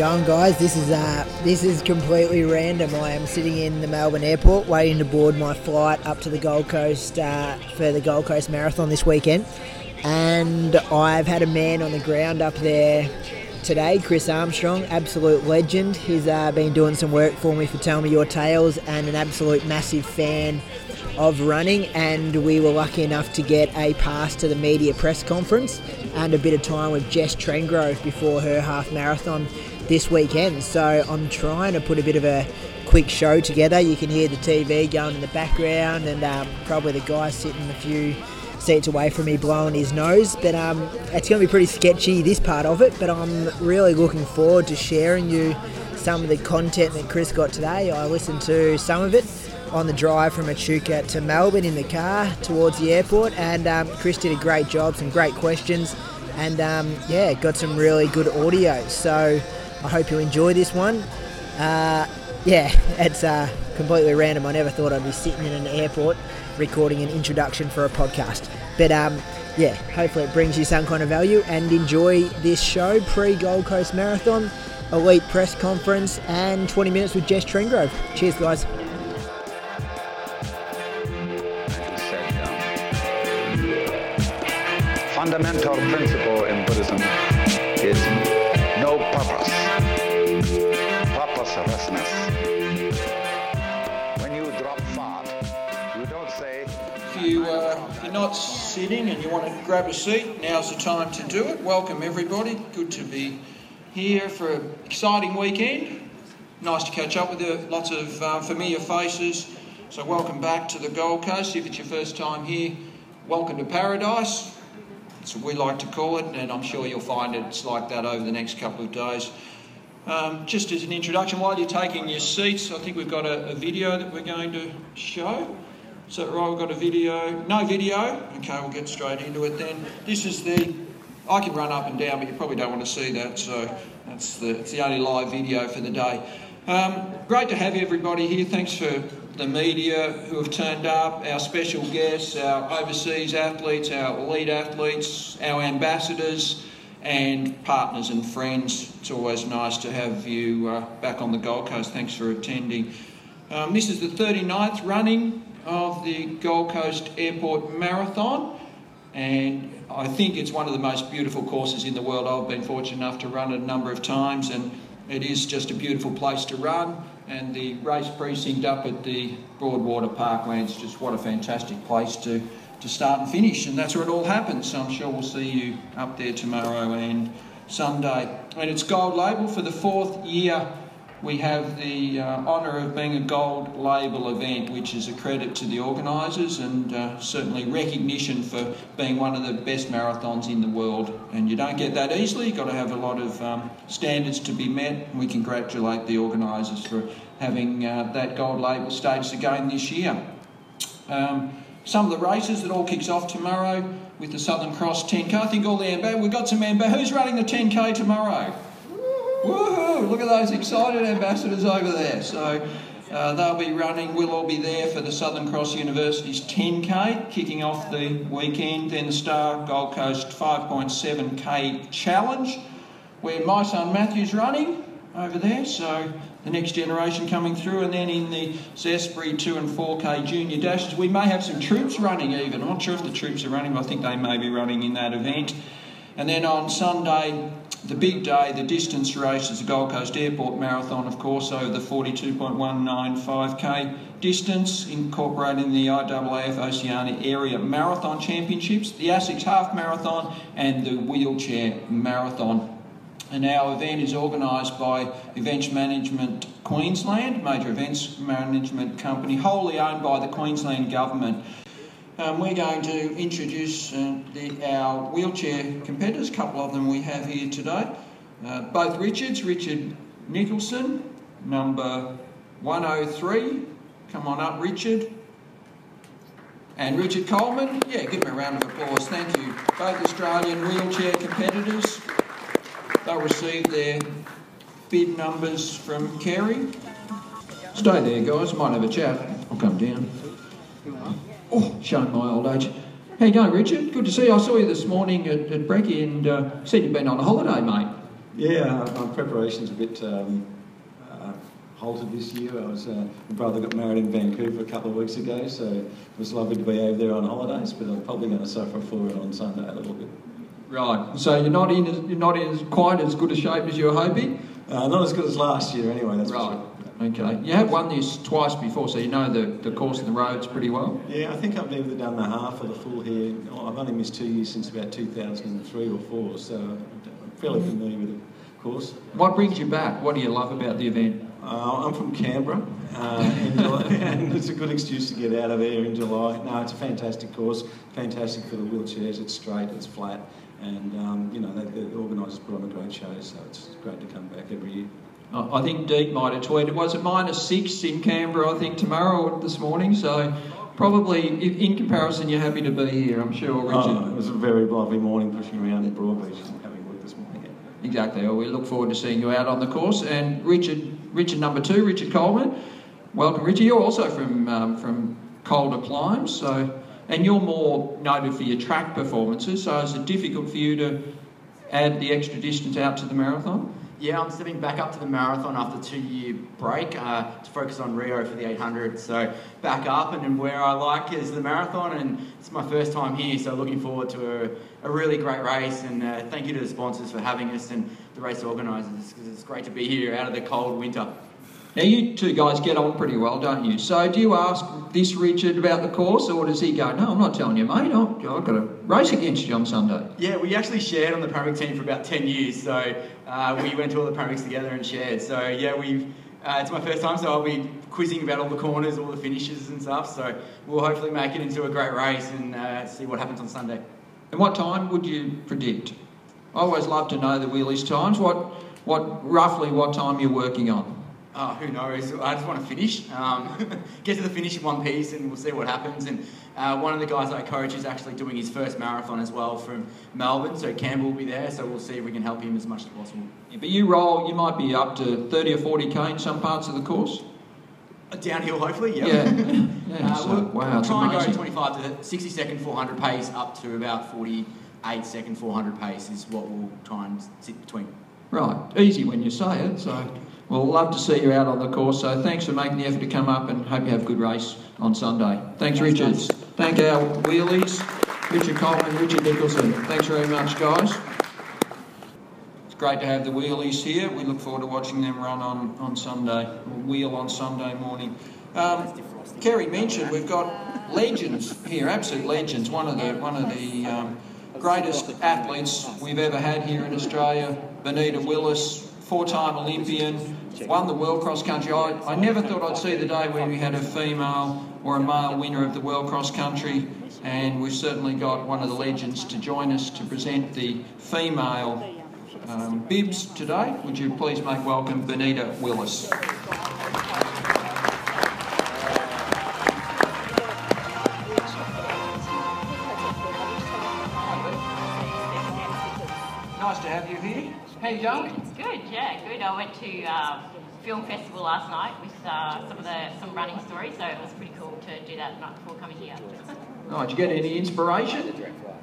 going, guys? This is uh, this is completely random. I am sitting in the Melbourne airport waiting to board my flight up to the Gold Coast uh, for the Gold Coast Marathon this weekend, and I've had a man on the ground up there today, Chris Armstrong, absolute legend. He's uh, been doing some work for me for Tell Me Your Tales, and an absolute massive fan of running, and we were lucky enough to get a pass to the media press conference and a bit of time with Jess Trengove before her half marathon this weekend. So I'm trying to put a bit of a quick show together. You can hear the TV going in the background, and um, probably the guy sitting a few seats away from me blowing his nose. But um, it's going to be pretty sketchy, this part of it. But I'm really looking forward to sharing you some of the content that Chris got today. I listened to some of it on the drive from Echuca to Melbourne in the car towards the airport, and um, Chris did a great job, some great questions, and um, yeah, got some really good audio. So I hope you enjoy this one. Uh, yeah, it's uh, completely random. I never thought I'd be sitting in an airport recording an introduction for a podcast. But um, yeah, hopefully it brings you some kind of value and enjoy this show pre Gold Coast Marathon, elite press conference, and 20 minutes with Jess Trengove. Cheers, guys. fundamental principle in Buddhism purposelessness. When you drop thought, you don't say, If you, uh, you're not sitting and you want to grab a seat, now's the time to do it. Welcome, everybody. Good to be here for an exciting weekend. Nice to catch up with you. Lots of uh, familiar faces. So, welcome back to the Gold Coast. If it's your first time here, welcome to paradise. That's what we like to call it, and I'm sure you'll find it's like that over the next couple of days. Um, just as an introduction, while you're taking your seats, I think we've got a, a video that we're going to show. That right? We've got a video. No video. Okay, we'll get straight into it then. This is the. I can run up and down, but you probably don't want to see that, so that's the, it's the only live video for the day. Um, great to have everybody here. Thanks for the media who have turned up, our special guests, our overseas athletes, our elite athletes, our ambassadors, and partners and friends. It's always nice to have you uh, back on the Gold Coast. Thanks for attending. Um, this is the 39th running of the Gold Coast Airport Marathon, and I think it's one of the most beautiful courses in the world. I've been fortunate enough to run it a number of times, and it is just a beautiful place to run. And the race precinct up at the Broadwater Parklands, just what a fantastic place to, to start and finish. And that's where it all happens. So I'm sure we'll see you up there tomorrow and Sunday. And it's gold label for the fourth year. We have the uh, honour of being a gold label event, which is a credit to the organisers and uh, certainly recognition for being one of the best marathons in the world. And you don't get that easily, you've got to have a lot of um, standards to be met. We congratulate the organisers for having uh, that gold label staged again this year. Um, some of the races, it all kicks off tomorrow with the Southern Cross 10K. I think all the amb- we've got some amb- Who's running the 10K tomorrow? Woohoo! Look at those excited ambassadors over there. So uh, they'll be running. We'll all be there for the Southern Cross University's 10k, kicking off the weekend. Then the Star Gold Coast 5.7k challenge, where my son Matthew's running. over there. So the next generation coming through, and then in the Zespri 2 and 4K junior dashes, we may have some troops running even. I'm not sure if the troops are running, but I think they may be running in that event. And then on Sunday, the big day, the distance race is the Gold Coast Airport Marathon, of course, over the 42.195k distance, incorporating the IAAF Oceania Area Marathon Championships, the ASICS Half Marathon, and the Wheelchair Marathon. And our event is organised by Events Management Queensland, major events management company, wholly owned by the Queensland Government. Um, we're going to introduce uh, the, our wheelchair competitors, a couple of them we have here today. Uh, both Richards, Richard Nicholson, number 103. Come on up, Richard. And Richard Coleman. Yeah, give him a round of applause. Thank you. Both Australian wheelchair competitors. They'll receive their bib numbers from Kerry. Stay there, guys. Might have a chat. I'll come down. Oh, showing my old age. How you going, Richard? Good to see you. I saw you this morning at, at Brecky and uh, said you've been on a holiday, mate. Yeah, uh, my preparation's a bit um, uh, halted this year. I was, uh, my brother got married in Vancouver a couple of weeks ago, so it was lovely to be over there on holidays. But I'm probably going to suffer for it on Sunday a little bit. Right. So you're not in as, you're not in as quite as good a shape as you were hoping. Uh, not as good as last year, anyway. That's Right. sure. Okay. You have won this twice before, so you know the, the course and the roads pretty well. Yeah, I think I've never done the half or the full here. I've only missed two years since about 2003 or four, so I'm fairly familiar with the course. What brings you back? What do you love about the event? Uh, I'm from Canberra, uh, in July, and it's a good excuse to get out of there in July. No, it's a fantastic course, fantastic for the wheelchairs. It's straight, it's flat, and um, you know they, the organisers put on a great show, so it's great to come back every year. I think Deek might have tweeted, was it minus six in Canberra, I think, tomorrow or this morning? So probably, in comparison, you're happy to be here, I'm sure, Richard. Oh, it was a very lovely morning pushing around in Broadbeach and having work this morning. Exactly. Well, we look forward to seeing you out on the course. And Richard, Richard number two, Richard Coleman. Welcome, Richard. You're also from um, from colder climes, so and you're more noted for your track performances. So is it difficult for you to add the extra distance out to the marathon? Yeah, I'm stepping back up to the marathon after two-year break uh, to focus on Rio for the 800. So back up, and then where I like is the marathon, and it's my first time here, so looking forward to a, a really great race. And uh, thank you to the sponsors for having us and the race organisers because it's great to be here out of the cold winter. Now you two guys get on pretty well, don't you? So do you ask this Richard about the course, or does he go, "No, I'm not telling you, mate. I've, I've got to race against you on Sunday." Yeah, we actually shared on the Paramount team for about 10 years, so uh, we went to all the Paramouts together and shared. So yeah, we've, uh, it's my first time, so I'll be quizzing about all the corners, all the finishes and stuff. So we'll hopefully make it into a great race and uh, see what happens on Sunday. And what time would you predict? I always love to know the wheelies times. What, what roughly what time you're working on? Uh, who knows? I just want to finish, um, get to the finish in one piece, and we'll see what happens. And uh, one of the guys I coach is actually doing his first marathon as well from Melbourne, so Campbell will be there. So we'll see if we can help him as much as possible. Yeah, but you roll, you might be up to 30 or 40k in some parts of the course. Uh, Downhill, hopefully. Yeah. Yep. yeah Uh, so, we'll, wow, we'll try and go 25 to 60 second 400 pace up to about 48 second 400 pace is what we'll try and sit between. Right, easy when you say it. So we'll love to see you out on the course. So thanks for making the effort to come up and hope you have a good race on Sunday. Thanks, Richards. Thank our wheelies, Richard Coleman, Richard Nicholson. Thanks very much, guys. It's great to have the wheelies here. We look forward to watching them run on, on Sunday, wheel on Sunday morning. Um, Kerry mentioned we've got legends here, absolute legends. One of the one of the um, greatest athletes we've ever had here in Australia, Benita Willis, four-time Olympian, won the World Cross Country. I, I never thought I'd see the day when we had a female or a male winner of the World Cross Country, and we've certainly got one of the legends to join us to present the female um, bibs today. Would you please make welcome Benita Willis? How you going? Good, yeah, good. I went to um, film festival last night with uh, some of the some running stories, so it was pretty cool to do that the night before coming here. Oh, did you get any inspiration?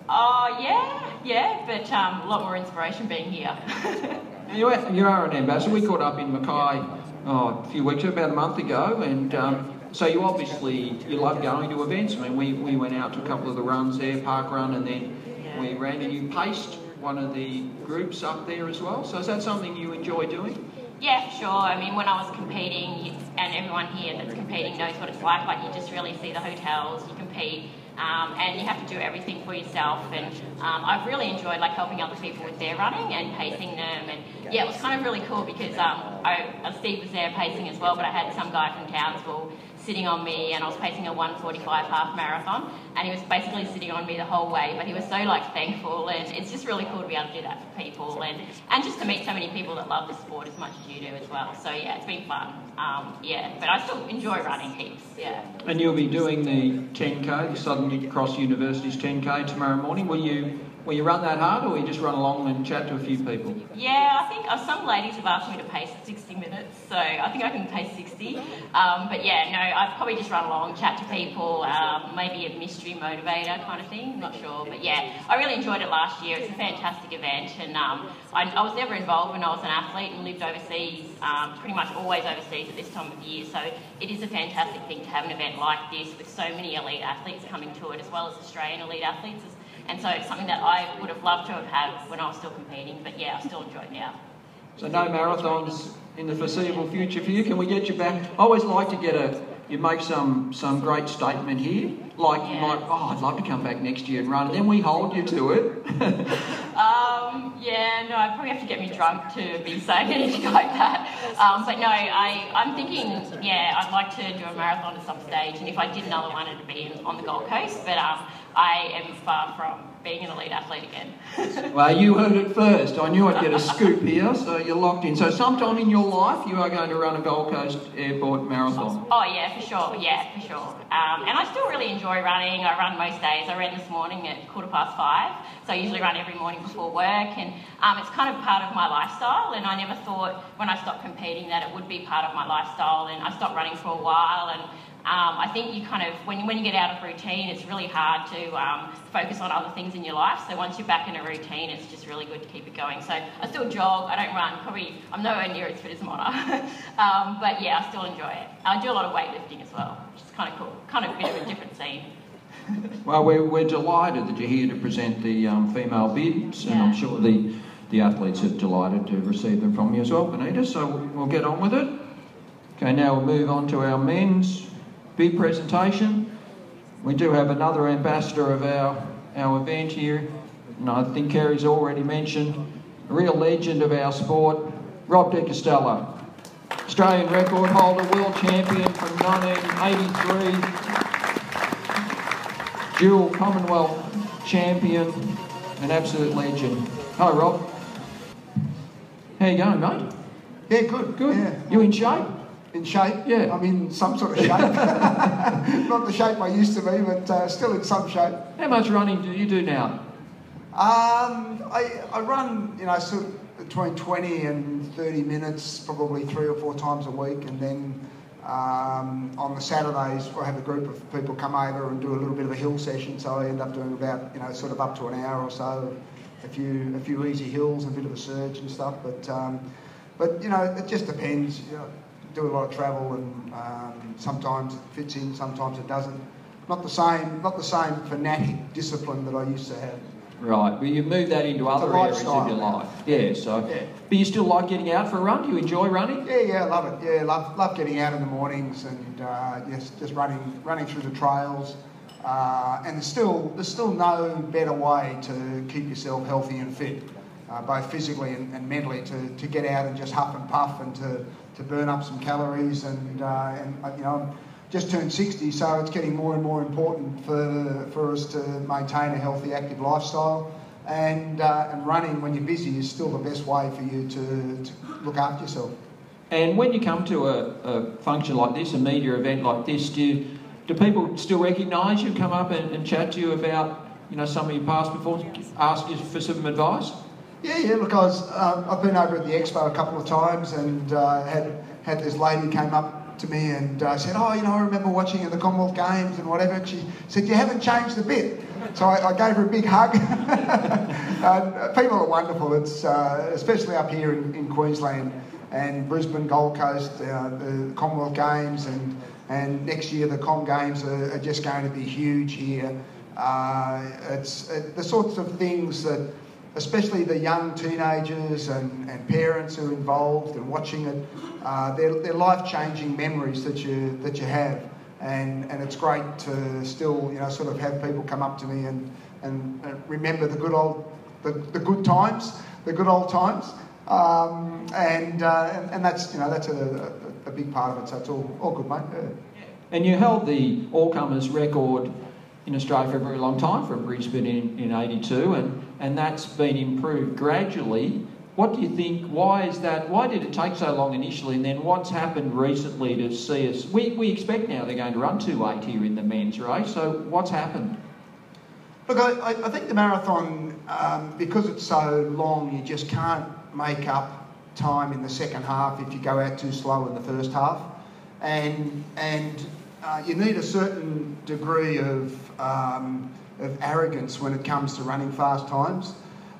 Oh yeah, yeah, but um, a lot more inspiration being here. You are, you are an ambassador. We caught up in Mackay oh, a few weeks, ago, about a month ago, and um, so you obviously you love going to events. I mean, we, we went out to a couple of the runs there, Park Run, and then we ran and you paced one of the groups up there as well. So is that something you enjoy doing? Yeah, sure. I mean, when I was competing, and everyone here that's competing knows what it's like. Like you just really see the hotels, you compete, um, and you have to do everything for yourself. And um, I've really enjoyed like helping other people with their running and pacing them. And yeah, it was kind of really cool because um, I, uh, Steve was there pacing as well, but I had some guy from Townsville sitting on me and I was pacing a 145 half marathon and he was basically sitting on me the whole way but he was so like thankful and it's just really cool to be able to do that for people and, and just to meet so many people that love the sport as much as you do as well. So yeah it's been fun. Um, yeah but I still enjoy running heaps yeah. And you'll be doing the 10k the Southern Cross University's 10k tomorrow morning. Will you Will you run that hard or will you just run along and chat to a few people? Yeah, I think uh, some ladies have asked me to pace 60 minutes, so I think I can pace 60. Um, but yeah, no, I've probably just run along, chat to people, um, maybe a mystery motivator kind of thing, not sure. But yeah, I really enjoyed it last year. It's a fantastic event, and um, I, I, was never involved when I was an athlete and lived overseas, um, pretty much always overseas at this time of year. So it is a fantastic thing to have an event like this with so many elite athletes coming to it, as well as Australian elite athletes and so it's something that I would have loved to have had when I was still competing, but yeah, I still enjoy it now. So no marathons in the foreseeable future for you. Can we get you back? I always like to get a you make some some great statement here, like yeah. you might, oh, I'd love to come back next year and run, and then we hold you to it. um, yeah, no, I probably have to get me drunk to be saying anything like that. Um, but no, I, I'm thinking, yeah, I'd like to do a marathon at some stage, and if I did another one, it'd be on the Gold Coast. But um, I am far from being an elite athlete again. well, you heard it first. I knew I'd get a scoop here, so you're locked in. So, sometime in your life, you are going to run a Gold Coast Airport Marathon. Oh, yeah, for sure. Yeah, for sure. Um, and I still really enjoy running. I run most days. I ran this morning at quarter past five. So, I usually run every morning before work. And um, it's kind of part of my lifestyle. And I never thought when I stopped competing that it would be part of my lifestyle. And I stopped running for a while. And um, I think you kind of, when, when you get out of routine, it's really hard to um, focus on other things in your life. So once you're back in a routine, it's just really good to keep it going. So I still jog, I don't run, probably, I'm nowhere near as fit as Mona. um, but yeah, I still enjoy it. I do a lot of weightlifting as well, which is kind of cool, kind of a bit of a different scene. well, we're, we're delighted that you're here to present the um, female bibs, and I'm sure the, the athletes are delighted to receive them from you as well, Benita. So we'll get on with it. Okay, now we'll move on to our men's big presentation. We do have another ambassador of our, our event here, and I think Kerry's already mentioned, a real legend of our sport, Rob De Castella. Australian record holder, world champion from 1983, dual Commonwealth champion, an absolute legend. Hello, Rob. How you going, mate? Yeah, good. Good. Yeah. You in shape? In shape. Yeah. I'm in some sort of shape. Not the shape I used to be, but uh, still in some shape. How much running do you do now? Um, I, I run, you know, sort of between 20 and 30 minutes, probably three or four times a week, and then um, on the Saturdays I have a group of people come over and do a little bit of a hill session, so I end up doing about, you know, sort of up to an hour or so, a few a few easy hills, a bit of a surge and stuff, but. Um, but you know, it just depends. You know, do a lot of travel, and um, sometimes it fits in, sometimes it doesn't. Not the same, not the same fanatic discipline that I used to have. Right, but you move that into other areas of your life. Yeah, so. Yeah. But you still like getting out for a run? Do you enjoy running? Yeah, yeah, I love it. Yeah, love love getting out in the mornings and uh, yes, just running running through the trails. Uh, and there's still there's still no better way to keep yourself healthy and fit, uh, both physically and, and mentally, to, to get out and just huff and puff and to to burn up some calories. And, uh, and uh, you know, I'm just turned 60, so it's getting more and more important for, for us to maintain a healthy, active lifestyle. And, uh, and running when you're busy is still the best way for you to, to look after yourself. And when you come to a, a, function like this, a media event like this, do, you, do people still recognise you, come up and, and, chat to you about you know some of your past performances, ask you for some advice? Yeah, yeah. Look, I was, um, I've been over at the expo a couple of times and uh, had had this lady came up to me and uh, said, "Oh, you know, I remember watching at the Commonwealth Games and whatever." And she said, "You haven't changed a bit." so I, I, gave her a big hug. uh, people are wonderful. It's uh, especially up here in, in, Queensland and Brisbane, Gold Coast, uh, the Commonwealth Games, and and next year the Com Games are, are just going to be huge here. Uh, it's it, the sorts of things that especially the young teenagers and, and parents who are involved and watching it, uh, they're, they're life-changing memories that you that you have, and and it's great to still you know sort of have people come up to me and and, and remember the good old the, the good times, the good old times, um, and, uh, and, and that's you know that's a, a, a, big part of it. So it's all all good, mate. Yeah. And you held the all comers record in Australia for a very long time from Brisbane in, in 82, and, and that's been improved gradually. What do you think? Why is that? Why did it take so long initially? And then what's happened recently to see us? We, we expect now they're going to run 2.8 here in the men's race, so what's happened? Look, I, I think the marathon, um, because it's so long, you just can't make up time in the second half if you go out too slow in the first half. And, and uh, you need a certain degree of, um, of arrogance when it comes to running fast times.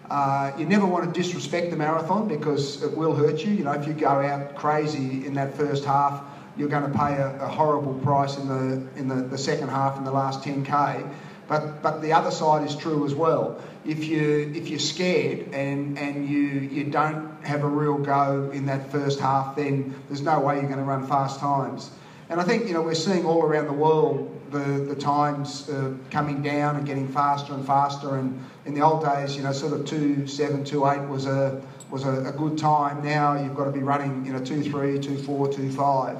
Uh, you never want to disrespect the marathon because it will hurt you. You know, if you go out crazy in that first half, you're going to pay a, a horrible price in the in the, the second half in the last 10k. But but the other side is true as well. If you if you're scared and and you you don't have a real go in that first half, then there's no way you're going to run fast times. And I think you know we're seeing all around the world the the times uh, coming down and getting faster and faster. And in the old days, you know, sort of two seven, two eight was a was a, a good time. Now you've got to be running, you know, two three, two four, two five,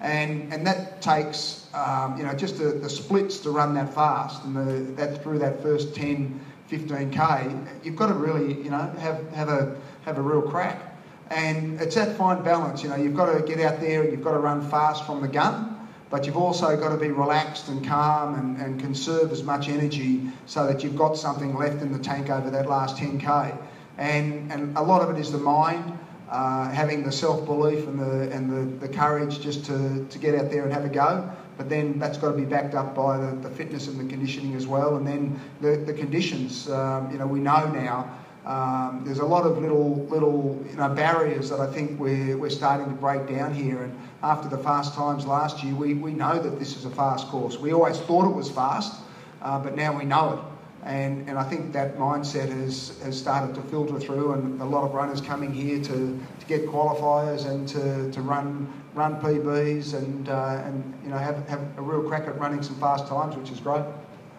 and and that takes um, you know just the, the splits to run that fast, and the, that through that first 10, 15k, you've got to really you know have have a have a real crack. And it's that fine balance, you know, you've got to get out there and you've got to run fast from the gun, but you've also got to be relaxed and calm and, and conserve as much energy so that you've got something left in the tank over that last 10k. And, and a lot of it is the mind, uh, having the self-belief and the, and the, the courage just to, to get out there and have a go. But then that's got to be backed up by the, the fitness and the conditioning as well. And then the, the conditions, um, you know, we know now um, there's a lot of little little you know, barriers that I think we're, we're starting to break down here. And after the fast times last year, we, we know that this is a fast course. We always thought it was fast, uh, but now we know it. And, and I think that mindset has, has started to filter through, and a lot of runners coming here to, to get qualifiers and to, to run run PBs and uh, and you know have, have a real crack at running some fast times, which is great.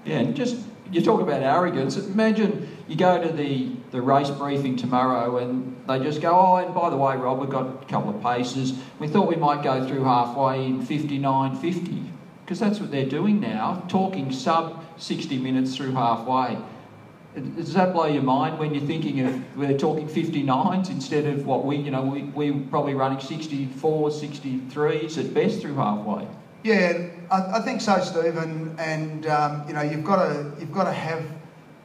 Yeah, and just you talk about arrogance. Imagine you go to the, the race briefing tomorrow and they just go, oh, and by the way, Rob, we've got a couple of paces. We thought we might go through halfway in 59.50 because that's what they're doing now, talking sub 60 minutes through halfway. Does that blow your mind when you're thinking of we're talking 59s instead of what we, you know, we, we're probably running 64, 63s at best through halfway? Yeah, I, I think so, Stephen. And um, you know, you've got to you've got to have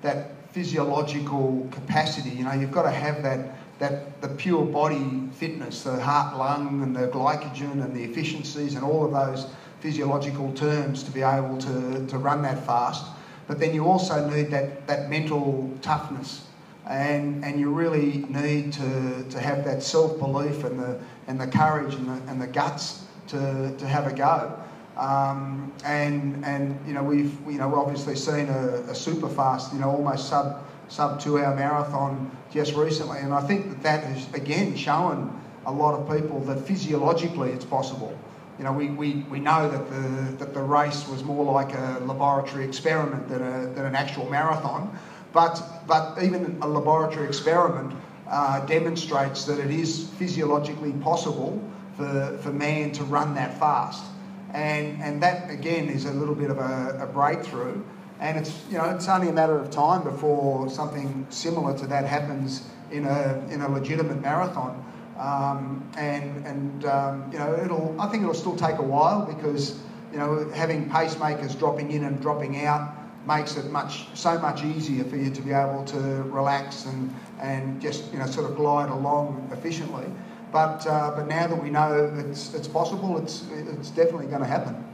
that physiological capacity. You know, you've got to have that that the pure body fitness, the heart, lung, and the glycogen, and the efficiencies, and all of those physiological terms to be able to, to run that fast. But then you also need that, that mental toughness. And, and you really need to, to have that self belief and the, and the courage and the, and the guts to, to have a go. Um, and and you know we've you know obviously seen a, a, super fast you know almost sub sub two hour marathon just recently, and I think that that has again shown a lot of people that physiologically it's possible. You know we, we, we know that the that the race was more like a laboratory experiment than a, than an actual marathon, but but even a laboratory experiment uh, demonstrates that it is physiologically possible for, for man to run that fast. And, and that, again, is a little bit of a, a breakthrough. And it's, you know, it's only a matter of time before something similar to that happens in a, in a legitimate marathon. Um, and and um, you know, it'll, I think it'll still take a while because, you know, having pacemakers dropping in and dropping out makes it much so much easier for you to be able to relax and, and just, you know, sort of glide along efficiently. But, uh, but now that we know it's, it's possible, it's, it's definitely going to happen.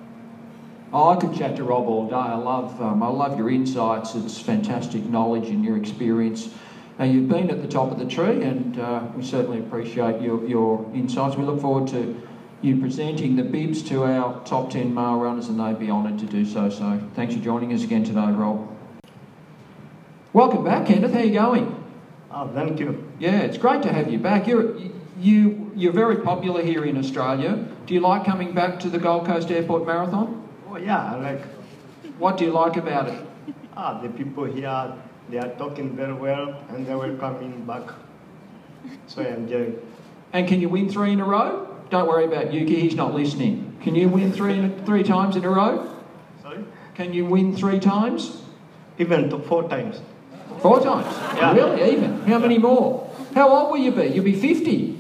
Oh, I could chat to Rob all day. I love, um, I love your insights. It's fantastic knowledge and your experience. Uh, you've been at the top of the tree, and uh, we certainly appreciate your, your insights. We look forward to you presenting the bibs to our top 10 male runners, and they'd be honoured to do so. So thanks for joining us again today, Rob. Welcome back, Kenneth. How are you going? Oh, thank you. Yeah, it's great to have you back. You're, you, you're very popular here in Australia. Do you like coming back to the Gold Coast Airport Marathon? Oh, yeah, I like. What do you like about it? Ah, the people here, they are talking very well and they will coming back. So I enjoy. And can you win three in a row? Don't worry about Yuki, he's not listening. Can you win three, three times in a row? Sorry? Can you win three times? Even to four times. Four times? Yeah. Really? Even? How many more? How old will you be? You'll be 50.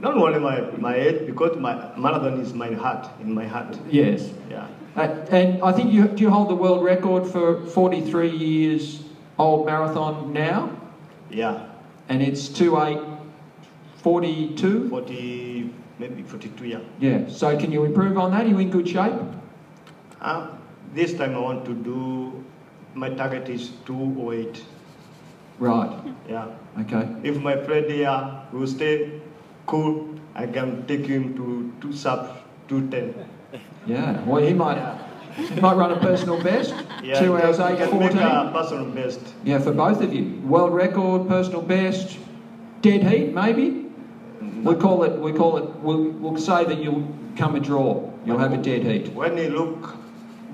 Not only my, my age, because my marathon is my heart, in my heart. Yes. Yeah. Uh, and I think you do you hold the world record for 43 years old marathon now? Yeah. And it's 28 42? 40, maybe 42, yeah. Yeah. So can you improve on that? Are you in good shape? Uh, this time I want to do, my target is 208. Right. Yeah. Okay. If my friend here will stay cool, I can take him to two sub 210. Yeah. Well, he might he might run a personal best. Yeah, Two hours eight a personal best. Yeah, for both of you. World record, personal best, dead heat, maybe. We mm-hmm. call it. We call it. We'll, we'll say that you'll come a draw. You'll have a dead heat. When you look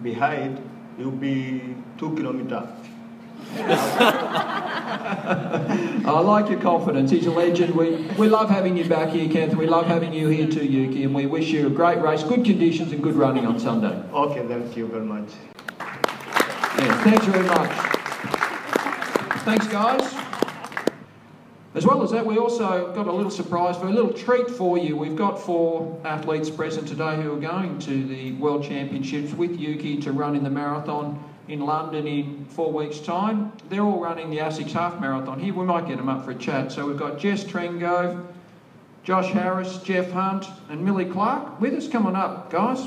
behind, you'll be two kilometer. I like your confidence. He's a legend. We, we love having you back here, Kenneth. We love having you here too, Yuki. And we wish you a great race, good conditions, and good running on Sunday. Okay, thank you very much. Yeah, thanks very much. Thanks, guys. As well as that, we also got a little surprise for a little treat for you. We've got four athletes present today who are going to the World Championships with Yuki to run in the marathon in London in four weeks' time. They're all running the ASICS Half Marathon here. We might get them up for a chat. So we've got Jess Trengove, Josh Harris, Jeff Hunt, and Milly Clark with us. Come on up, guys.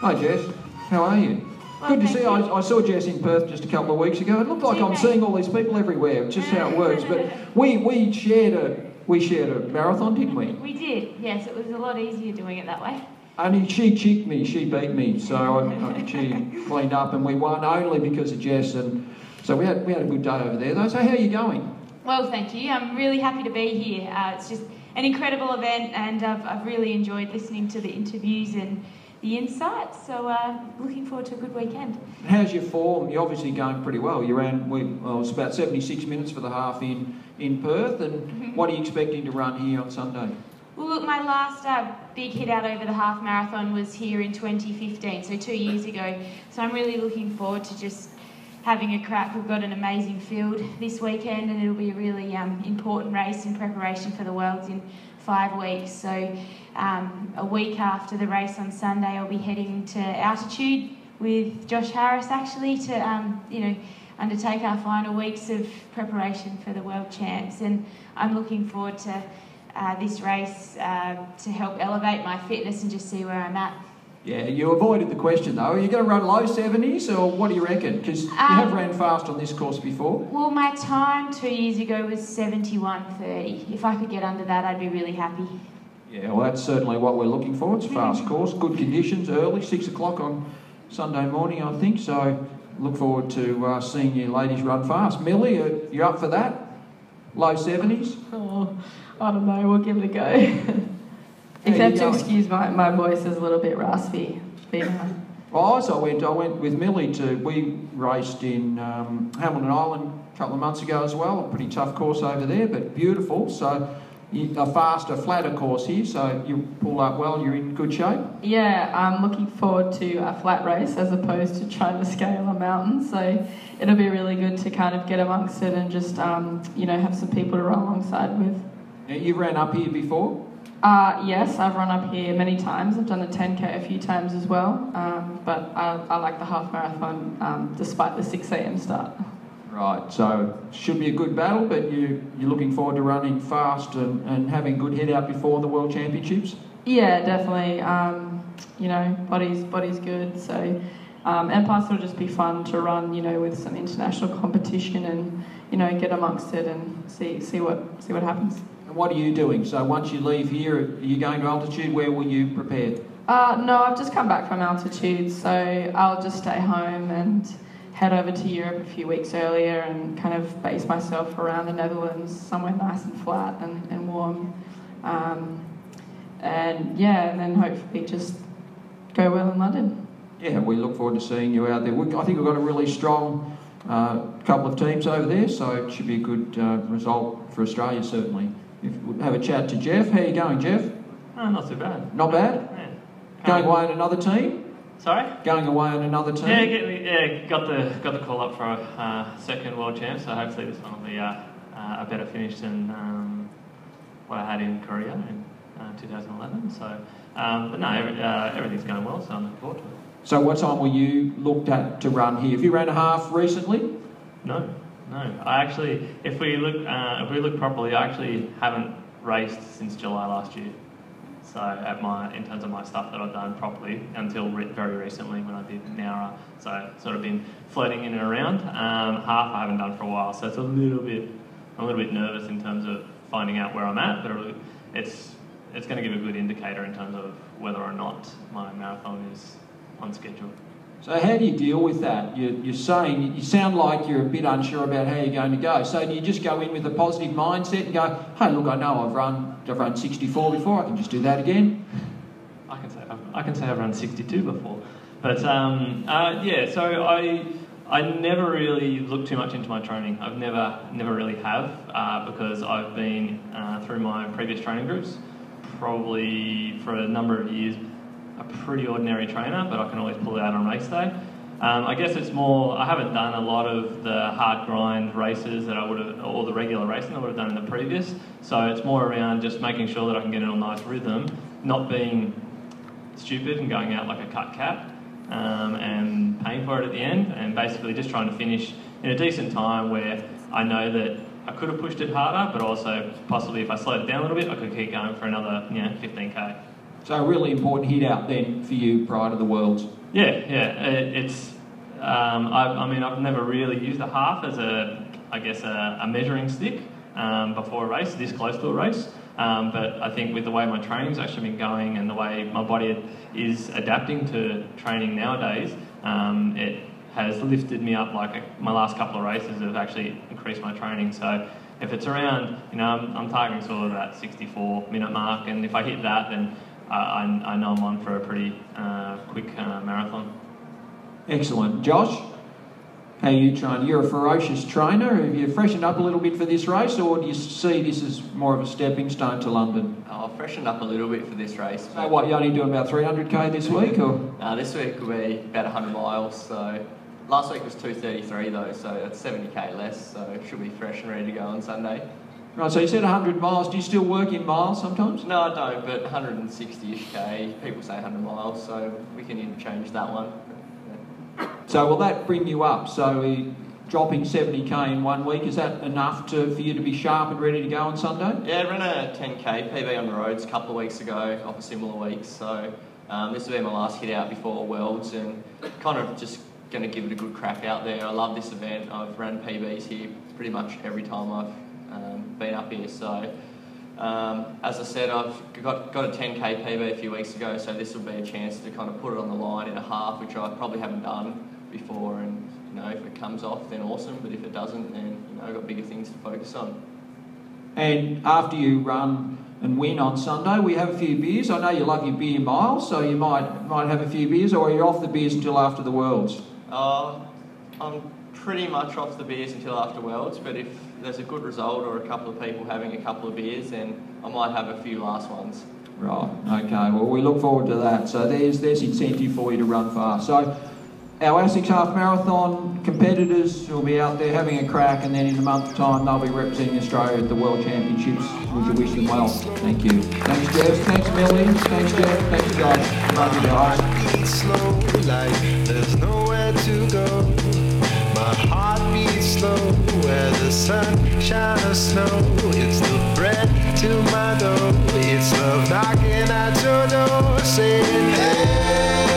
Hi, Jess. How are you? Well, Good to see. you. I, I saw Jess in Perth just a couple of weeks ago. It looked like I'm seeing all these people everywhere. It's just how it works. But we we shared a we shared a marathon, didn't we? We did, yes. It was a lot easier doing it that way. Only she cheeked me. She beat me. So I, I, she cleaned up, and we won only because of Jess. And so we had we had a good day over there. Though. So how are you going? Well, thank you. I'm really happy to be here. Uh, it's just an incredible event, and I've, I've really enjoyed listening to the interviews and the insight. So, uh, looking forward to a good weekend. How's your form? You're obviously going pretty well. You ran, well, it was about 76 minutes for the half in, in Perth. And what are you expecting to run here on Sunday? Well, look, my last uh, big hit out over the half marathon was here in 2015, so two years ago. So I'm really looking forward to just having a crack. We've got an amazing field this weekend, and it'll be a really um, important race in preparation for the Worlds in five weeks. So um, a week after the race on Sunday, I'll be heading to altitude with Josh Harris actually to um, you know undertake our final weeks of preparation for the World Champs, and I'm looking forward to uh, this race uh, to help elevate my fitness and just see where I'm at. Yeah, you avoided the question though. Are you going to run low 70s or what do you reckon? Because you have Um, ran fast on this course before. Well, my time two years ago was 71.30. If I could get under that, I'd be really happy. Yeah, well, that's certainly what we're looking for. It's a fast course, good conditions, early, six o'clock on Sunday morning, I think. So look forward to uh, seeing you ladies run fast. Milly, uh, you up for that? Low 70s? Oh, I don't know. We'll give it a go. Except to excuse my, my voice is a little bit raspy. But, uh, Well, I went. I went with Milly to. We raced in um, Hamilton Island a couple of months ago as well. A pretty tough course over there, but beautiful. So you, a faster, flatter course here. So you pull up well. You're in good shape. yeah, I'm looking forward to a flat race as opposed to trying to scale a mountain. So it'll be really good to kind of get amongst it and just, um, you know, have some people to run alongside with. Now, you ran up here before. Uh, yes, I've run up here many times. I've done the 10k a few times as well. Um, but I, I like the half marathon um, despite the 6 a.m. start. Right, so should be a good battle, but you, you're looking forward to running fast and, and having good head out before the World Championships? Yeah, definitely. Um, you know, body's body's good, so um, and plus it'll just be fun to run, you know, with some international competition and you know get amongst it and see see what see what happens. And what are you doing? So once you leave here, are you going to altitude? Where will you prepare? Uh, no, I've just come back from altitude, so I'll just stay home and head over to Europe a few weeks earlier and kind of base myself around the Netherlands, somewhere nice and flat and, and warm. Um, and yeah, and then hopefully just go well in London. Yeah, we look forward to seeing you out there. We, I think we've got a really strong uh, couple of teams over there, so it should be a good uh, result for Australia, certainly. If we have a chat to Jeff. How you going, Jeff? Oh, not too bad. Not bad? Yeah. Going away on another team? Sorry? Going away on another team? Yeah, get, yeah, got the got the call up for a uh, second world champ, so hopefully this one will be uh, uh, a better finish than um, what I had in Korea in uh, 2011. So, um, but no, every, uh, everything's going well, so I'm looking forward to it. So what time were you looked at to run here? Have you ran a half recently? No, no. I actually, if we look, uh, if we look properly, I actually haven't raced since July last year. So at my, in terms of my stuff that I've done properly until re- very recently when I did Nara, So sort of been floating in and around. Um, half I haven't done for a while, so it's a little bit, a little bit nervous in terms of finding out where I'm at. But it's it's going to give a good indicator in terms of whether or not my marathon is on schedule. So how do you deal with that? You, you're saying, you sound like you're a bit unsure about how you're going to go. So do you just go in with a positive mindset and go, hey, look, I know I've run, I've run 64 before, I can just do that again? I can say I've, I can say I've run 62 before. But um, uh, yeah, so I, I never really look too much into my training. I've never, never really have uh, because I've been uh, through my previous training groups, probably for a number of years, a pretty ordinary trainer, but I can always pull it out on race day. Um, I guess it's more, I haven't done a lot of the hard grind races that I would have, or the regular racing I would have done in the previous. So it's more around just making sure that I can get in a nice rhythm, not being stupid and going out like a cut cap um, and paying for it at the end, and basically just trying to finish in a decent time where I know that I could have pushed it harder, but also possibly if I slowed it down a little bit, I could keep going for another, you know, 15k. So a really important hit out then for you prior to the Worlds. Yeah, yeah. It, it's. Um, I, I, mean, I've never really used a half as a, I guess, a, a measuring stick um, before a race, this close to a race. Um, but I think with the way my training's actually been going and the way my body is adapting to training nowadays, um, it has lifted me up. Like my last couple of races have actually increased my training. So if it's around, you know, I'm, I'm targeting sort of that 64 minute mark, and if I hit that, then I, I know I'm on for a pretty uh, quick uh, marathon. Excellent. Josh, how are you trying? You're a ferocious trainer. Have you freshened up a little bit for this race, or do you see this as more of a stepping stone to London? I've freshened up a little bit for this race. So what, you're only doing about 300k this week, or? Uh, this week will be about 100 miles, so... Last week was 233 though, so it's 70k less, so it should be fresh and ready to go on Sunday. Right, so you said 100 miles. Do you still work in miles sometimes? No, I don't, but 160-ish k. People say 100 miles, so we can interchange that one. So will that bring you up? So dropping 70k in one week, is that enough to, for you to be sharp and ready to go on Sunday? Yeah, I ran a 10k PB on the roads a couple of weeks ago, off a similar week. So um, this will be my last hit out before Worlds and kind of just going to give it a good crack out there. I love this event. I've run PBs here pretty much every time I've been up here. So, um, as I said, I've got, got a 10k PB a few weeks ago, so this will be a chance to kind of put it on the line in a half, which I probably haven't done before. And you know, if it comes off, then awesome. But if it doesn't, then you know, I've got bigger things to focus on. And after you run and win on Sunday, we have a few beers. I know you love your beer miles, so you might might have a few beers, or are you off the beers until after the Worlds? Uh, I'm pretty much off the beers until after Worlds, but if there's a good result or a couple of people having a couple of beers, then I might have a few last ones. Right. Okay. Well, we look forward to that. So there's there's incentive for you to run fast. So our ASICS half marathon competitors will be out there having a crack, and then in a month's time they'll be representing Australia at the World Championships. Would you wish them well? Thank you. Thanks, Jeff. Thanks, Milly. Thanks, Jeff. Thanks, Josh. Love you guys. My heart beats slow where the sun shine or snow. It's the bread to my dough. It's love knocking at your door, saying, Alrighty,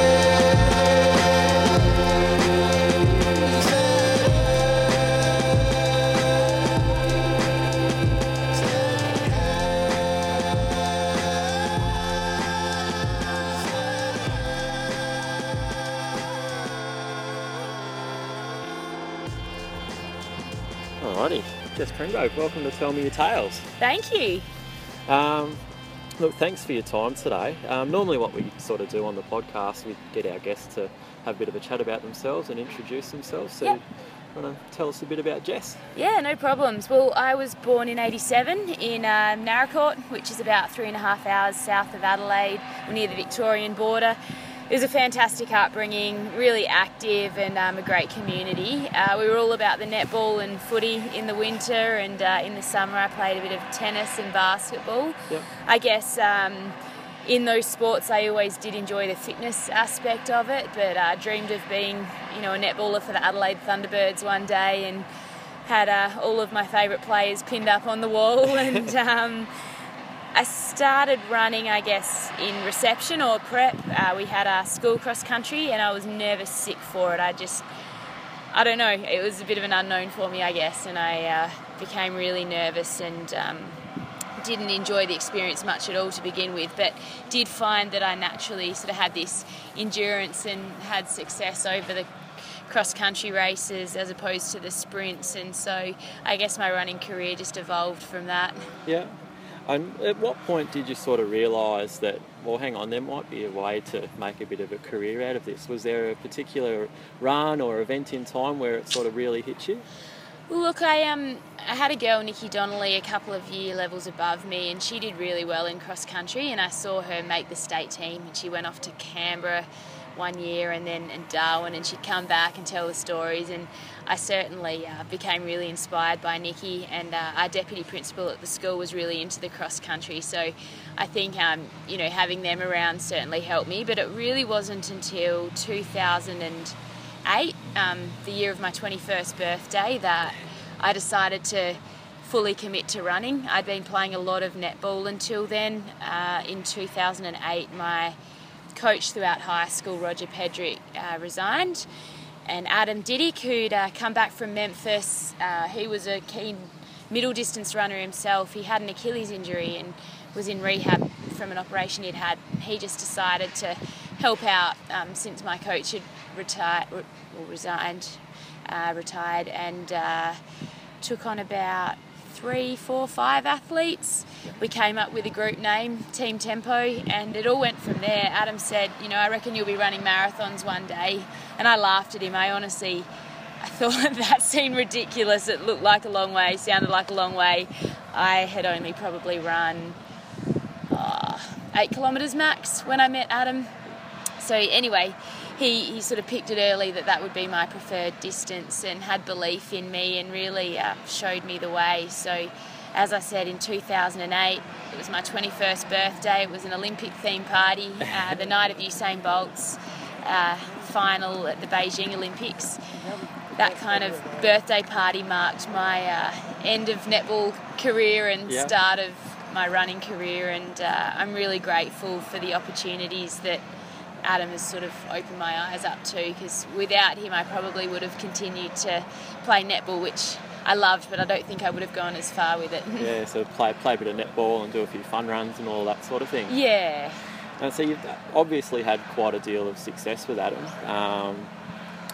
Trengove, welcome to Tell Me Your Tales. Thank you. Um, look, thanks for your time today. Um, normally, what we sort of do on the podcast, we get our guests to have a bit of a chat about themselves and introduce themselves. So, Yep. want to tell us a bit about Jess? Yeah, no problems. Well, I was born in 87 in um, Naracoorte, which is about three and a half hours south of Adelaide, near the Victorian border. It was a fantastic upbringing, really active and um, a great community. Uh, we were all about the netball and footy in the winter, and uh, in the summer I played a bit of tennis and basketball. Yep. I guess um, in those sports I always did enjoy the fitness aspect of it, but uh, dreamed of being, you know, a netballer for the Adelaide Thunderbirds one day, and had uh, all of my favourite players pinned up on the wall, and um, I started running, I guess, in reception or prep. Uh, we had a school cross country, and I was nervous sick for it. I just, I don't know, it was a bit of an unknown for me, I guess, and I uh, became really nervous and um, didn't enjoy the experience much at all to begin with, but did find that I naturally sort of had this endurance and had success over the cross country races as opposed to the sprints, and so I guess my running career just evolved from that. Yeah. And at what point did you sort of realise that, well, hang on, there might be a way to make a bit of a career out of this? Was there a particular run or event in time where it sort of really hit you? Well, look, I um, I had a girl, Nikki Donnelly, a couple of year levels above me, and she did really well in cross country. And I saw her make the state team, and she went off to Canberra one year, and then and Darwin, and she'd come back and tell the stories. And I certainly uh, became really inspired by Nikki, and uh, our deputy principal at the school was really into the cross country. So I think um, you know having them around certainly helped me. But it really wasn't until 2008, um, the year of my 21st birthday, that I decided to fully commit to running. I'd been playing a lot of netball until then. Uh, in 2008, my coach throughout high school, Roger Pedrick, uh, resigned. And Adam Didyk, who'd uh, come back from Memphis, uh, he was a keen middle distance runner himself. He had an Achilles injury and was in rehab from an operation he'd had. He just decided to help out um, since my coach had retired, or resigned, uh, retired, and uh, took on about three, four, five athletes. We came up with a group name, Team Tempo, and it all went from there. Adam said, You know, I reckon you'll be running marathons one day. And I laughed at him. I honestly, I thought that seemed ridiculous. It looked like a long way, sounded like a long way. I had only probably run uh, eight kilometres max when I met Adam. So, anyway, he, he sort of picked it early that that would be my preferred distance and had belief in me and really uh, showed me the way. So, as I said, in 2008, it was my 21st birthday. It was an Olympic themed party, uh, the night of Usain Bolt's uh, final at the Beijing Olympics. That kind of birthday party marked my uh, end of netball career and start of my running career, and uh, I'm really grateful for the opportunities that Adam has sort of opened my eyes up to because without him, I probably would have continued to play netball, which I loved, but I don't think I would have gone as far with it. Yeah, so play, play a bit of netball and do a few fun runs and all that sort of thing. yeah. And so you've obviously had quite a deal of success with Adam. Um,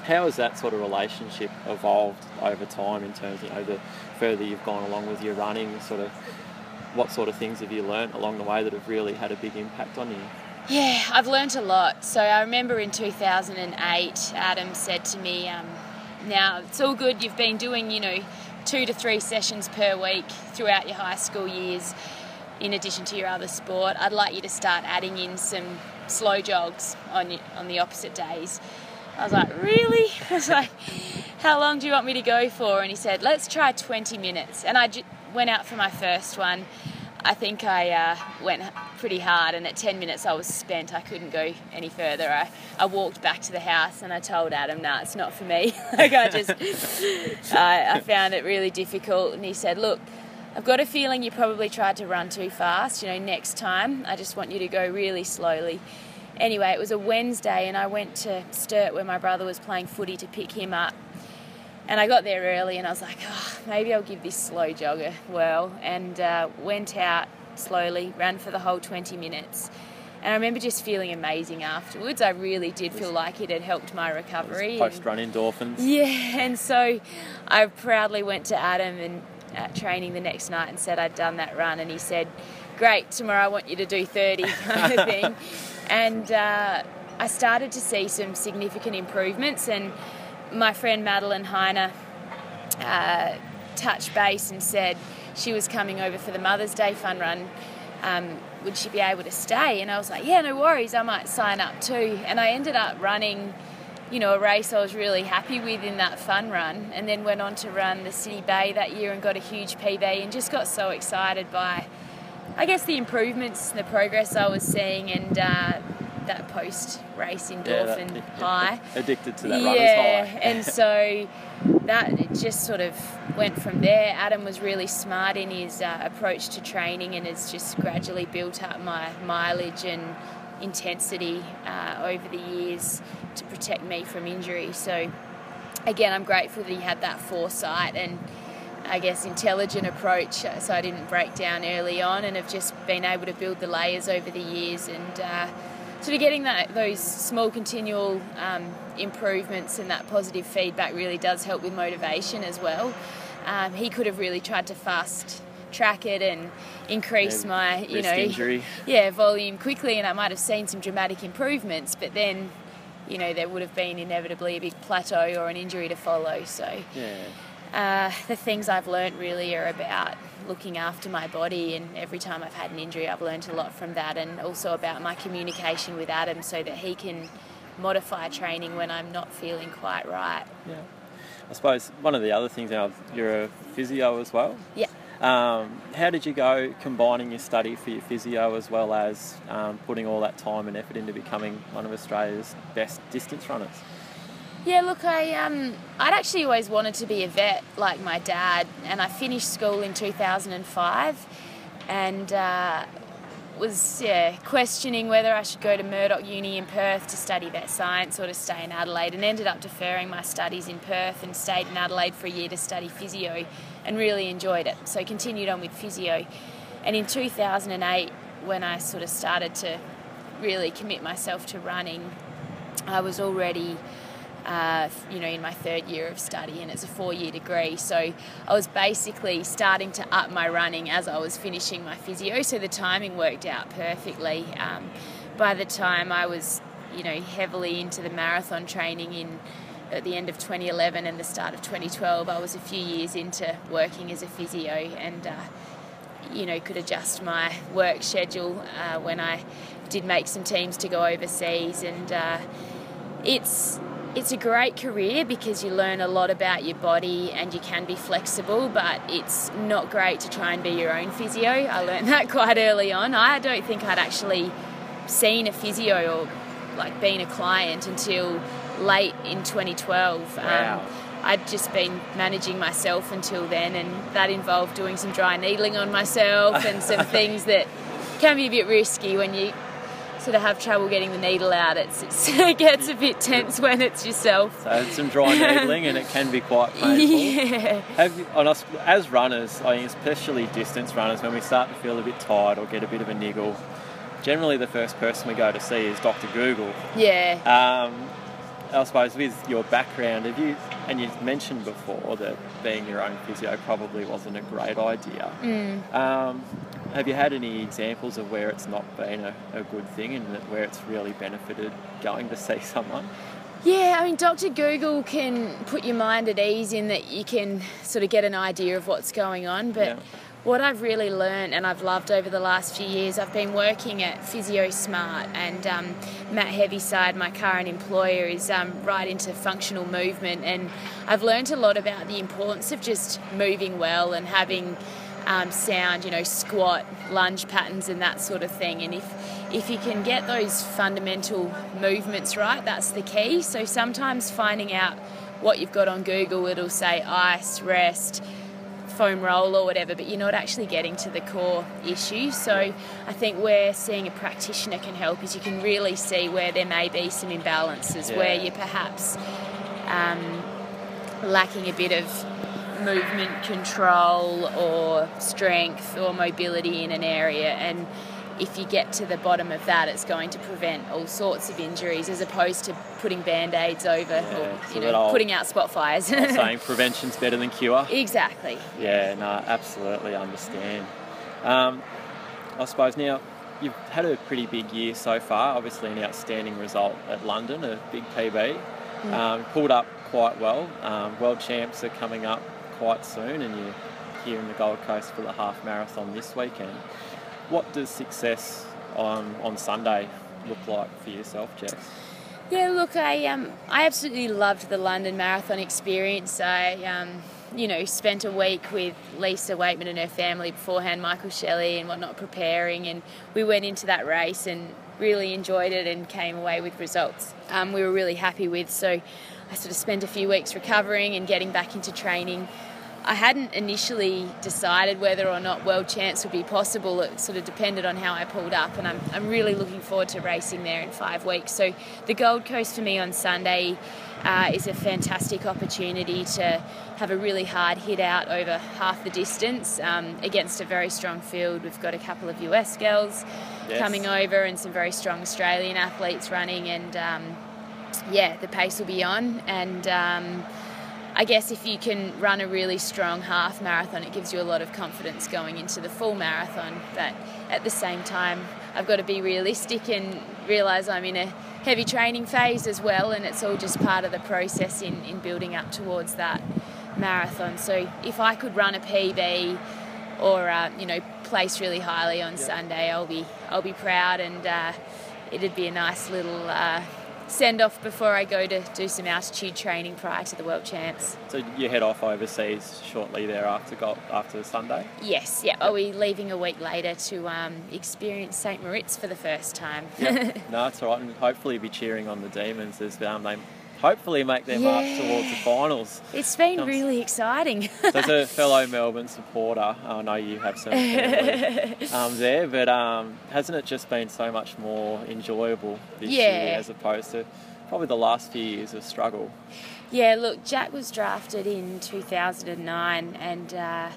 how has that sort of relationship evolved over time in terms of, you know, the further you've gone along with your running, sort of what sort of things have you learnt along the way that have really had a big impact on you? Yeah, I've learnt a lot. So I remember in 2008, Adam said to me, um, Now, it's all good, you've been doing, you know, two to three sessions per week throughout your high school years, in addition to your other sport. I'd like you to start adding in some slow jogs on, on the opposite days. I was like, Really? I was like, How long do you want me to go for? And he said, Let's try 20 minutes. And I j- went out for my first one. I think I uh, went pretty hard, and at 10 minutes I was spent. I couldn't go any further. I, I walked back to the house and I told Adam, "Nah, it's not for me." like I just, I, I found it really difficult. And he said, "Look, I've got a feeling you probably tried to run too fast. You know, next time I just want you to go really slowly." Anyway, it was a Wednesday, and I went to Sturt where my brother was playing footy to pick him up. And I got there early and I was like, oh, maybe I'll give this slow jogger whirl. And uh, went out slowly, ran for the whole 20 minutes. And I remember just feeling amazing afterwards. I really did feel like it had helped my recovery. Post run endorphins. Yeah, and so I proudly went to Adam and at training the next night and said I'd done that run. And he said, Great, tomorrow I want you to do 30 kind of thing. and uh, I started to see some significant improvements. And my friend Madeline Heiner uh, touched base and said she was coming over for the Mother's Day fun run. Um, would she be able to stay? And I was like, yeah, no worries, I might sign up too. And I ended up running, you know, a race I was really happy with in that fun run, and then went on to run the City Bay that year and got a huge PB, and just got so excited by, I guess, the improvements, the progress I was seeing, and uh, that post race endorphin yeah, high. Addicted to that yeah, and so that just sort of went from there. Adam was really smart in his uh, approach to training and has just gradually built up my mileage and intensity uh, over the years to protect me from injury. So again, I'm grateful that he had that foresight and. I guess intelligent approach, uh, so I didn't break down early on, and have just been able to build the layers over the years and uh, sort of getting that those small continual um, improvements and that positive feedback really does help with motivation as well. Um, he could have really tried to fast track it and increase Yeah, my you know injury. yeah volume quickly and I might have seen some dramatic improvements but then you know there would have been inevitably a big plateau or an injury to follow so Yeah. Uh, the things I've learnt really are about looking after my body, and every time I've had an injury, I've learnt a lot from that, and also about my communication with Adam so that he can modify training when I'm not feeling quite right. Yeah. I suppose one of the other things now, you're a physio as well. Yeah. Um, how did you go combining your study for your physio as well as um, putting all that time and effort into becoming one of Australia's best distance runners? Yeah, look, I um, I'd actually always wanted to be a vet like my dad, and I finished school in 2005, and uh, was yeah questioning whether I should go to Murdoch Uni in Perth to study vet science or to stay in Adelaide, and ended up deferring my studies in Perth and stayed in Adelaide for a year to study physio, and really enjoyed it. So continued on with physio, and in 2008 when I sort of started to really commit myself to running, I was already uh, you know, in my third year of study, and it's a four-year degree. So I was basically starting to up my running as I was finishing my physio. So the timing worked out perfectly. Um, by the time I was, you know, heavily into the marathon training in at the end of 2011 and the start of 2012, I was a few years into working as a physio and. Uh, you know, could adjust my work schedule uh, when I did make some teams to go overseas, and uh, it's it's a great career because you learn a lot about your body and you can be flexible, but it's not great to try and be your own physio. I learned that quite early on. I don't think I'd actually seen a physio or like been a client until late in 2012. Wow. Um, I'd just been managing myself until then, and that involved doing some dry needling on myself and some things that can be a bit risky when you sort of have trouble getting the needle out. It's, it's it gets a bit tense when it's yourself. So it's some dry needling and it can be quite painful. Yeah. Have you, on us, as runners, I mean, especially distance runners, when we start to feel a bit tired or get a bit of a niggle, generally the first person we go to see is Dr. Google. Yeah. Um, I suppose with your background, have you, and you've mentioned before that being your own physio probably wasn't a great idea. Mm. Um, have you had any examples of where it's not been a, a good thing and that where it's really benefited going to see someone? Yeah, I mean, Dr. Google can put your mind at ease in that you can sort of get an idea of what's going on. But Yeah. What I've really learned and I've loved over the last few years, I've been working at Physio Smart, and um, Matt Heaviside, my current employer, is um, right into functional movement. And I've learned a lot about the importance of just moving well and having um, sound, you know, squat, lunge patterns, and that sort of thing. And if if you can get those fundamental movements right, that's the key. So sometimes finding out what you've got on Google, it'll say ice, rest, foam roll or whatever, but you're not actually getting to the core issue. So I think where seeing a practitioner can help is you can really see where there may be some imbalances, Yeah. where you're perhaps um, lacking a bit of movement control or strength or mobility in an area and if you get to the bottom of that it's going to prevent all sorts of injuries as opposed to putting band-aids over or you know old- putting out spot fires saying prevention's better than cure. exactly Yeah, no, absolutely understand. Um, I suppose now you've had a pretty big year so far. Obviously, an outstanding result at London, a big PB. Mm. Um, pulled up quite well. Um, World champs are coming up quite soon, and you're here in the Gold Coast for the half marathon this weekend. What does success on on Sunday look like for yourself, Jess? Yeah, look, I um, I absolutely loved the London Marathon experience. I, um, you know, spent a week with Lisa Weightman and her family beforehand, Michael Shelley and whatnot, preparing, and we went into that race and really enjoyed it and came away with results um, we were really happy with. So I sort of spent a few weeks recovering and getting back into training. I hadn't initially decided whether or not world champs would be possible. It sort of depended on how I pulled up, and I'm, I'm really looking forward to racing there in five weeks. So, the Gold Coast for me on Sunday uh, is a fantastic opportunity to have a really hard hit out over half the distance um, against a very strong field. We've got a couple of US girls Yes. coming over and some very strong Australian athletes running, and um, yeah, the pace will be on. And um, I guess if you can run a really strong half marathon, it gives you a lot of confidence going into the full marathon. But at the same time, I've got to be realistic and realise I'm in a heavy training phase as well, and it's all just part of the process in, in building up towards that marathon. So if I could run a PB or uh, you know place really highly on Sunday, I'll be I'll be proud, and uh, it'd be a nice little. Uh, Send off before I go to do some altitude training prior to the World Champs. So you head off overseas shortly thereafter, after Sunday. Yes, yeah. Are we leaving a week later to um, experience St. Moritz for the first time? Yeah. no, it's all right, and hopefully be cheering on the Demons as um, they hopefully make their march towards the finals. it's been really exciting. So as a fellow Melbourne supporter, I know you have some family um, there, but um, hasn't it just been so much more enjoyable this Yeah. year as opposed to probably the last few years of struggle? Yeah, look, Jack was drafted in 2009 and uh,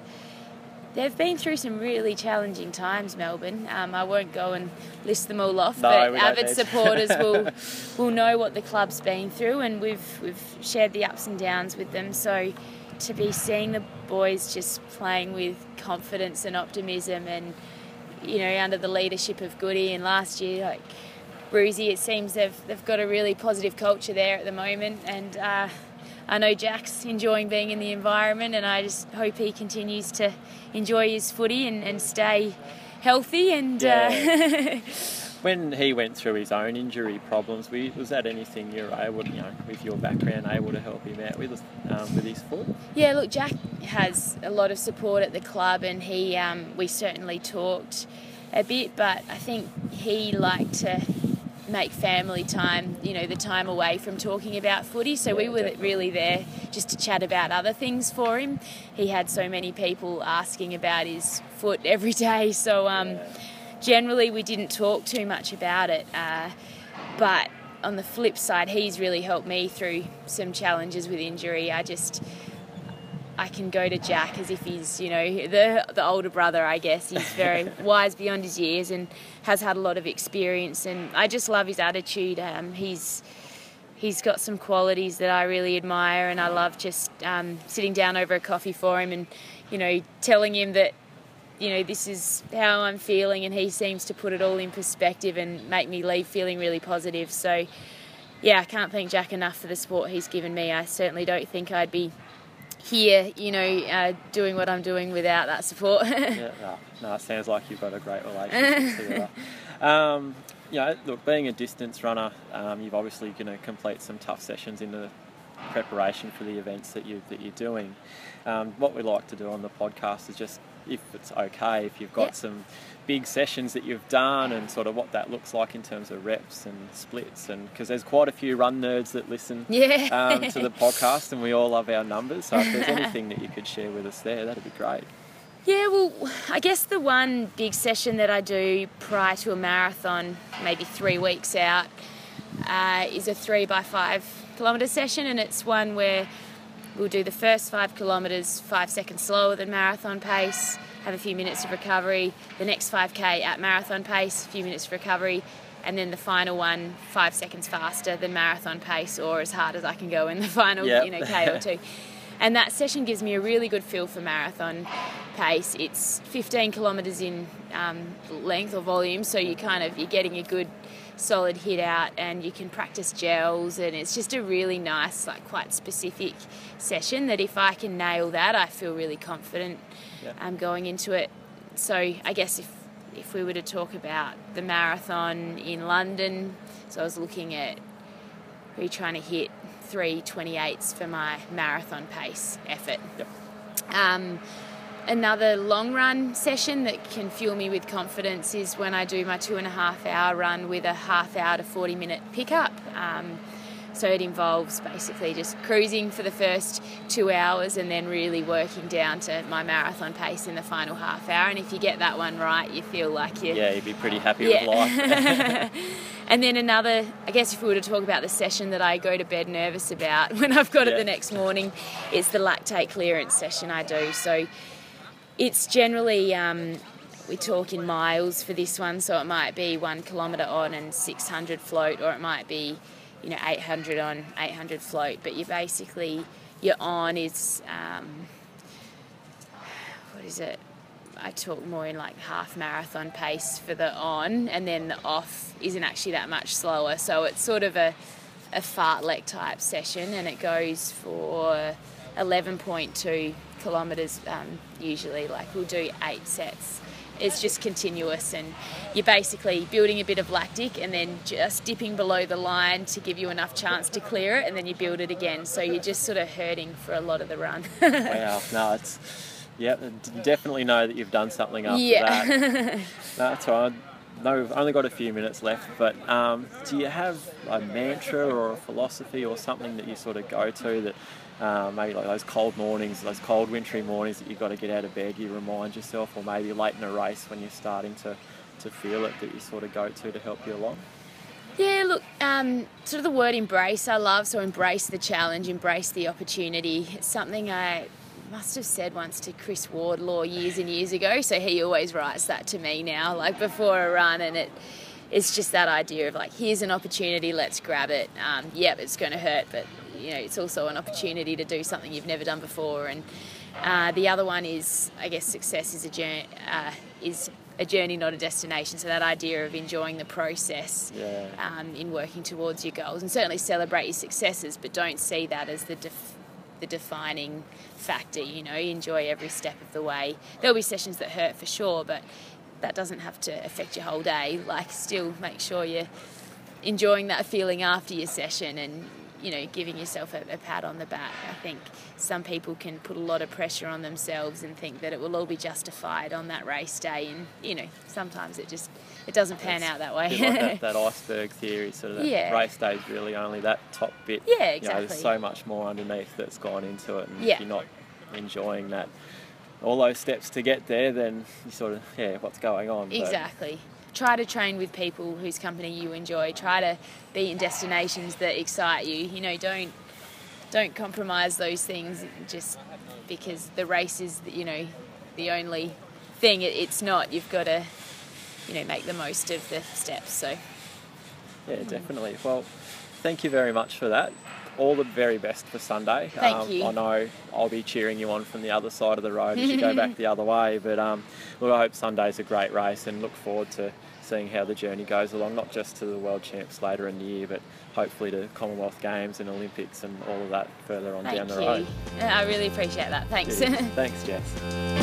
they've been through some really challenging times, Melbourne. Um, I won't go and list them all off, No, but avid need supporters will, will know what the club's been through and we've, we've shared the ups and downs with them. So to be seeing the boys just playing with confidence and optimism and, you know, under the leadership of Goody and last year, like, Bruzy, it seems they've, they've got a really positive culture there at the moment, and uh, I know Jack's enjoying being in the environment, and I just hope he continues to enjoy his footy and, and stay healthy. And uh, When he went through his own injury problems, was that anything you were able, you know, with your background, able to help him out with um, with his foot? yeah, look, Jack has a lot of support at the club, and he um, we certainly talked a bit, but I think he liked to make family time, you know, the time away from talking about footy. So we were really there just to chat about other things for him. He had so many people asking about his foot every day, so um, generally we didn't talk too much about it. Uh, but on the flip side, he's really helped me through some challenges with injury. I just I can go to Jack as if he's, you know, the the older brother. I guess he's very wise beyond his years and has had a lot of experience. And I just love his attitude. Um, he's he's got some qualities that I really admire, and I love just um, sitting down over a coffee for him and, you know, telling him that, you know, this is how I'm feeling, and he seems to put it all in perspective and make me leave feeling really positive. So, yeah, I can't thank Jack enough for the support he's given me. I certainly don't think I'd be here, you know, uh, doing what I'm doing without that support. yeah, no, no, it sounds like you've got a great relationship together. Um, you know, look, being a distance runner, um, you've obviously going to complete some tough sessions in the preparation for the events that you that you're doing. Um, what we like to do on the podcast is just if it's okay, if you've got Yeah. some big sessions that you've done and sort of what that looks like in terms of reps and splits, and because there's quite a few run nerds that listen Yeah. um, to the podcast, and we all love our numbers. So if there's anything that you could share with us there, that'd be great. Yeah, well, I guess the one big session that I do prior to a marathon, maybe three weeks out, uh, is a three by five kilometre session, and it's one where we'll do the first five kilometres five seconds slower than marathon pace, have a few minutes of recovery, the next 5k at marathon pace, a few minutes of recovery, and then the final one five seconds faster than marathon pace, or as hard as I can go in the final, Yep. you know, k or two. And that session gives me a really good feel for marathon pace. It's 15 kilometres in um, length or volume, so you kind of you're getting a good solid hit out, and you can practice gels, and it's just a really nice, like quite specific session. That if I can nail that, I feel really confident Yeah. um, going into it. So I guess if if we were to talk about the marathon in London, so I was looking at really trying to hit 328s for my marathon pace effort. Um, another long run session that can fuel me with confidence is when I do my two and a half hour run with a half hour to 40 minute pickup. Um, so it involves basically just cruising for the first two hours and then really working down to my marathon pace in the final half hour. And if you get that one right, you feel like you Yeah, you'd be pretty happy with life. and then another, I guess if we were to talk about the session that I go to bed nervous about when I've got it the next morning, it's the lactate clearance session I do. So it's generally, um, we talk in miles for this one, so it might be one kilometre on and 600 float, or it might be, you know, 800 on, 800 float. But you basically, your on is, um, what is it? I talk more in like half marathon pace for the on, and then the off isn't actually that much slower. So it's sort of a, a fartlek type session, and it goes for 11.2 kilometres um, usually. Like we'll do eight sets. It's just continuous, and you're basically building a bit of lactic and then just dipping below the line to give you enough chance to clear it, and then you build it again. So you're just sort of hurting for a lot of the run. wow, no, it's yeah, definitely know that you've done something after Yeah. that. No, that's all right. No, we've only got a few minutes left, but um, do you have a mantra or a philosophy or something that you sort of go to that uh, maybe like those cold mornings, those cold wintry mornings that you've got to get out of bed, you remind yourself, or maybe late in a race when you're starting to, to feel it that you sort of go to to help you along? Yeah, look, um, sort of the word embrace I love. So embrace the challenge, embrace the opportunity. It's something I must have said once to Chris Wardlaw years and years ago. So he always writes that to me now, like before a run, and it. It's just that idea of like, here's an opportunity, let's grab it. Um, yep, it's going to hurt, but you know, it's also an opportunity to do something you've never done before. And uh, the other one is, I guess, success is a journey. Uh, is a journey, not a destination. So that idea of enjoying the process Yeah. um, in working towards your goals, and certainly celebrate your successes, but don't see that as the def- the defining factor. You know, enjoy every step of the way. There'll be sessions that hurt for sure, but that doesn't have to affect your whole day. Like, still make sure you're enjoying that feeling after your session and you know giving yourself a, a pat on the back i think some people can put a lot of pressure on themselves and think that it will all be justified on that race day and you know sometimes it just it doesn't pan out that way like that, that iceberg theory, sort of that Yeah. race day is really only that top bit. Yeah, You know, exactly. there's so much more underneath that's gone into it, and Yeah. if you're not enjoying that, all those steps to get there, then you sort of, yeah, what's going on? But- Exactly. Try to train with people whose company you enjoy. Try to be in destinations that excite you. You know, don't don't compromise those things just because the race is, you know, the only thing. It, it's not. You've got to, you know, make the most of the steps. So, Yeah, definitely. Well, thank you very much for that. All the very best for Sunday. Um, Thank you. I know I'll be cheering you on from the other side of the road as you go back the other way. But um, look, I hope Sunday's a great race and look forward to seeing how the journey goes along, not just to the World Champs later in the year, but hopefully to Commonwealth Games and Olympics and all of that further on thank down the you. road. I really appreciate that. Thanks. Thanks, Jess.